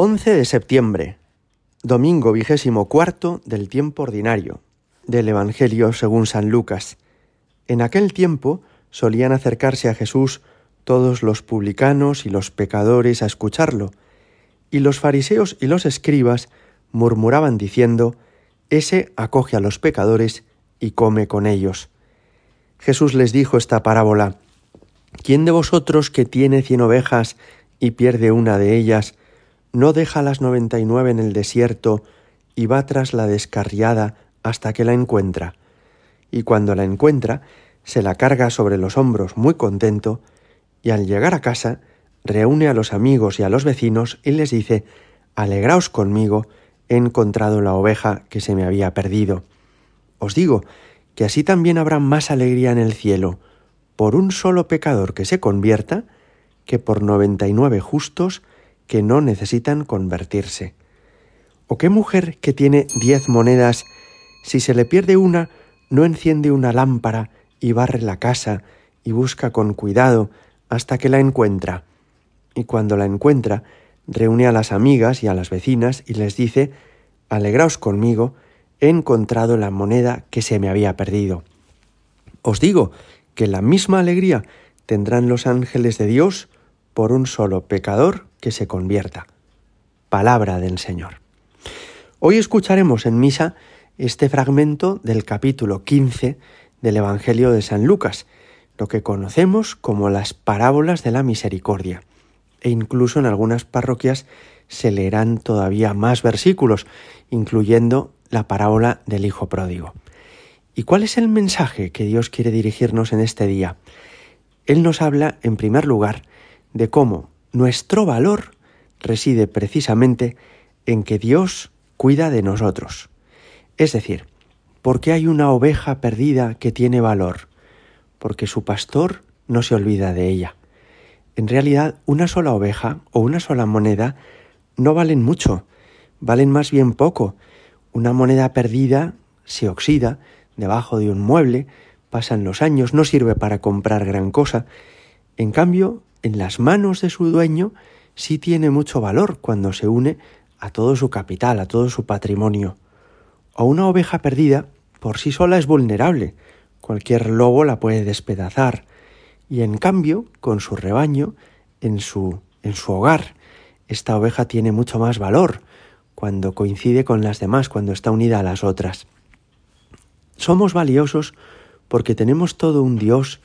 11 de septiembre, domingo vigésimo cuarto del tiempo ordinario, del Evangelio según San Lucas. En aquel tiempo solían acercarse a Jesús todos los publicanos y los pecadores a escucharlo, y los fariseos y los escribas murmuraban diciendo, Ese acoge a los pecadores y come con ellos. Jesús les dijo esta parábola, ¿quién de vosotros que tiene cien ovejas y pierde una de ellas, no deja las noventa y nueve en el desierto y va tras la descarriada hasta que la encuentra? Y cuando la encuentra, se la carga sobre los hombros muy contento, y al llegar a casa, reúne a los amigos y a los vecinos y les dice, Alegraos conmigo, he encontrado la oveja que se me había perdido. Os digo que así también habrá más alegría en el cielo por un solo pecador que se convierta que por noventa y nueve justos que no necesitan convertirse. ¿O qué mujer que tiene diez monedas, si se le pierde una, no enciende una lámpara y barre la casa y busca con cuidado hasta que la encuentra? Y cuando la encuentra, reúne a las amigas y a las vecinas y les dice, Alegraos conmigo, he encontrado la moneda que se me había perdido. Os digo que la misma alegría tendrán los ángeles de Dios por un solo pecador que se convierta. Palabra del Señor. Hoy escucharemos en misa este fragmento del capítulo 15 del Evangelio de San Lucas, lo que conocemos como las parábolas de la misericordia. E incluso en algunas parroquias se leerán todavía más versículos, incluyendo la parábola del Hijo Pródigo. ¿Y cuál es el mensaje que Dios quiere dirigirnos en este día? Él nos habla, en primer lugar, de cómo nuestro valor reside precisamente en que Dios cuida de nosotros. Es decir, porque hay una oveja perdida que tiene valor, porque su pastor no se olvida de ella. En realidad, una sola oveja o una sola moneda no valen mucho, valen más bien poco. Una moneda perdida se oxida debajo de un mueble, pasan los años, no sirve para comprar gran cosa. En cambio, en las manos de su dueño sí tiene mucho valor cuando se une a todo su capital, a todo su patrimonio. O una oveja perdida por sí sola es vulnerable, cualquier lobo la puede despedazar, y en cambio, con su rebaño, en su, en su hogar, esta oveja tiene mucho más valor cuando coincide con las demás, cuando está unida a las otras. Somos valiosos porque tenemos todo un Dios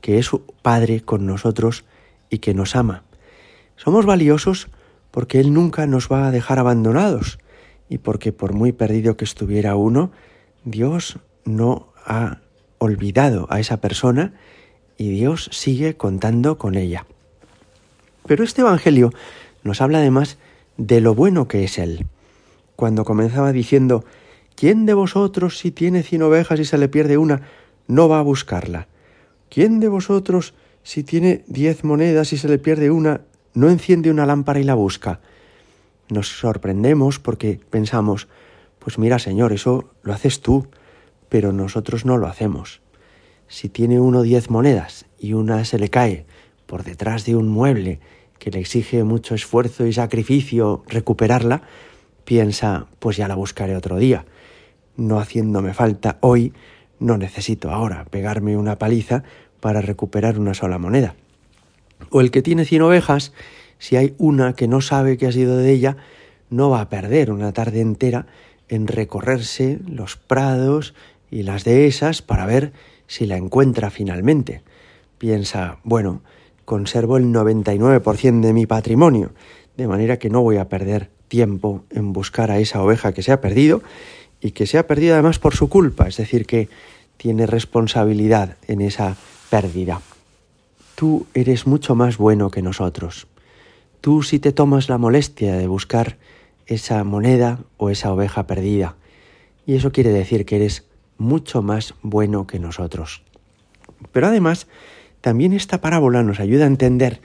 que es Padre con nosotros y que nos ama. Somos valiosos porque Él nunca nos va a dejar abandonados y porque por muy perdido que estuviera uno, Dios no ha olvidado a esa persona y Dios sigue contando con ella. Pero este Evangelio nos habla además de lo bueno que es Él. Cuando comenzaba diciendo, ¿quién de vosotros si tiene cien ovejas y se le pierde una, no va a buscarla? ¿Quién de vosotros si tiene diez monedas y se le pierde una, no enciende una lámpara y la busca. Nos sorprendemos porque pensamos, pues mira Señor, eso lo haces tú, pero nosotros no lo hacemos. Si tiene uno diez monedas y una se le cae por detrás de un mueble que le exige mucho esfuerzo y sacrificio recuperarla, piensa, pues ya la buscaré otro día. No haciéndome falta hoy, no necesito ahora pegarme una paliza para recuperar una sola moneda. O el que tiene cien ovejas, si hay una que no sabe que ha sido de ella, no va a perder una tarde entera en recorrerse los prados y las dehesas para ver si la encuentra finalmente. Piensa, bueno, conservo el 99% de mi patrimonio, de manera que no voy a perder tiempo en buscar a esa oveja que se ha perdido y que se ha perdido además por su culpa, es decir, que tiene responsabilidad en esa pérdida. Tú eres mucho más bueno que nosotros. Tú si te tomas la molestia de buscar esa moneda o esa oveja perdida. Y eso quiere decir que eres mucho más bueno que nosotros. Pero además, también esta parábola nos ayuda a entender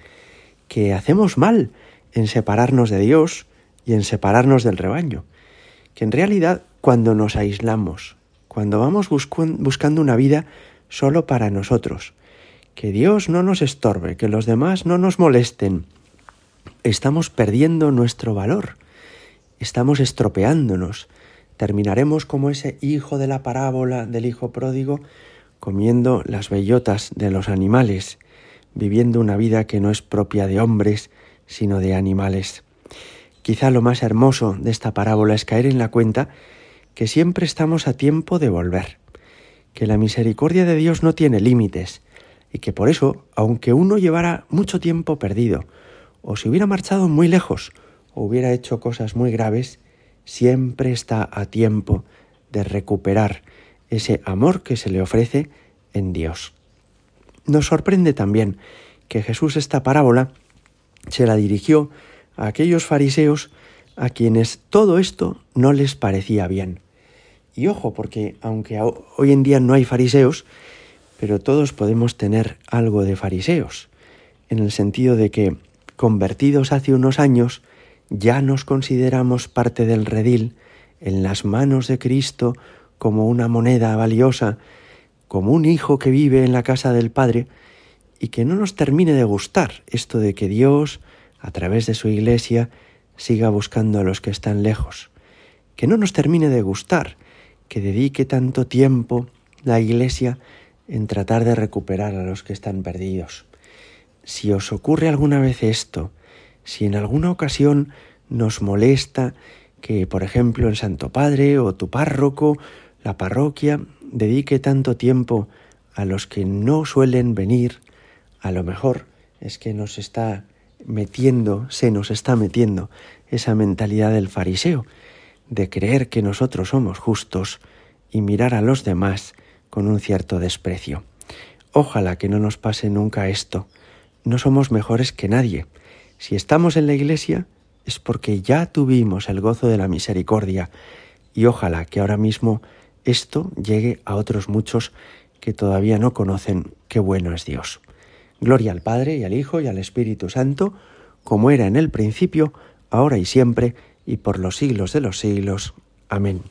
que hacemos mal en separarnos de Dios y en separarnos del rebaño. Que en realidad cuando nos aislamos, cuando vamos buscando una vida solo para nosotros. Que Dios no nos estorbe, que los demás no nos molesten. estamos perdiendo nuestro valor, estamos estropeándonos, terminaremos como ese hijo de la parábola del hijo pródigo, comiendo las bellotas de los animales, viviendo una vida que no es propia de hombres, sino de animales. Quizá lo más hermoso de esta parábola es caer en la cuenta que siempre estamos a tiempo de volver, que la misericordia de Dios no tiene límites, y que por eso, aunque uno llevara mucho tiempo perdido, o se hubiera marchado muy lejos, o hubiera hecho cosas muy graves, siempre está a tiempo de recuperar ese amor que se le ofrece en Dios. Nos sorprende también que Jesús esta parábola se la dirigió a aquellos fariseos a quienes todo esto no les parecía bien. Y ojo, porque aunque hoy en día no hay fariseos, pero todos podemos tener algo de fariseos, en el sentido de que, convertidos hace unos años, ya nos consideramos parte del redil, en las manos de Cristo, como una moneda valiosa, como un hijo que vive en la casa del Padre, y que no nos termine de gustar esto de que Dios, a través de su iglesia, siga buscando a los que están lejos, que no nos termine de gustar, que dedique tanto tiempo la iglesia en tratar de recuperar a los que están perdidos. Si os ocurre alguna vez esto, si en alguna ocasión nos molesta que, por ejemplo, el Santo Padre o tu párroco, la parroquia, dedique tanto tiempo a los que no suelen venir, a lo mejor es que nos está metiendo, se nos está metiendo esa mentalidad del fariseo, de creer que nosotros somos justos y mirar a los demás con un cierto desprecio. Ojalá que no nos pase nunca esto. No somos mejores que nadie. Si estamos en la iglesia es porque ya tuvimos el gozo de la misericordia y ojalá que ahora mismo esto llegue a otros muchos que todavía no conocen qué bueno es Dios. Gloria al Padre y al Hijo y al Espíritu Santo, como era en el principio, ahora y siempre, y por los siglos de los siglos. Amén.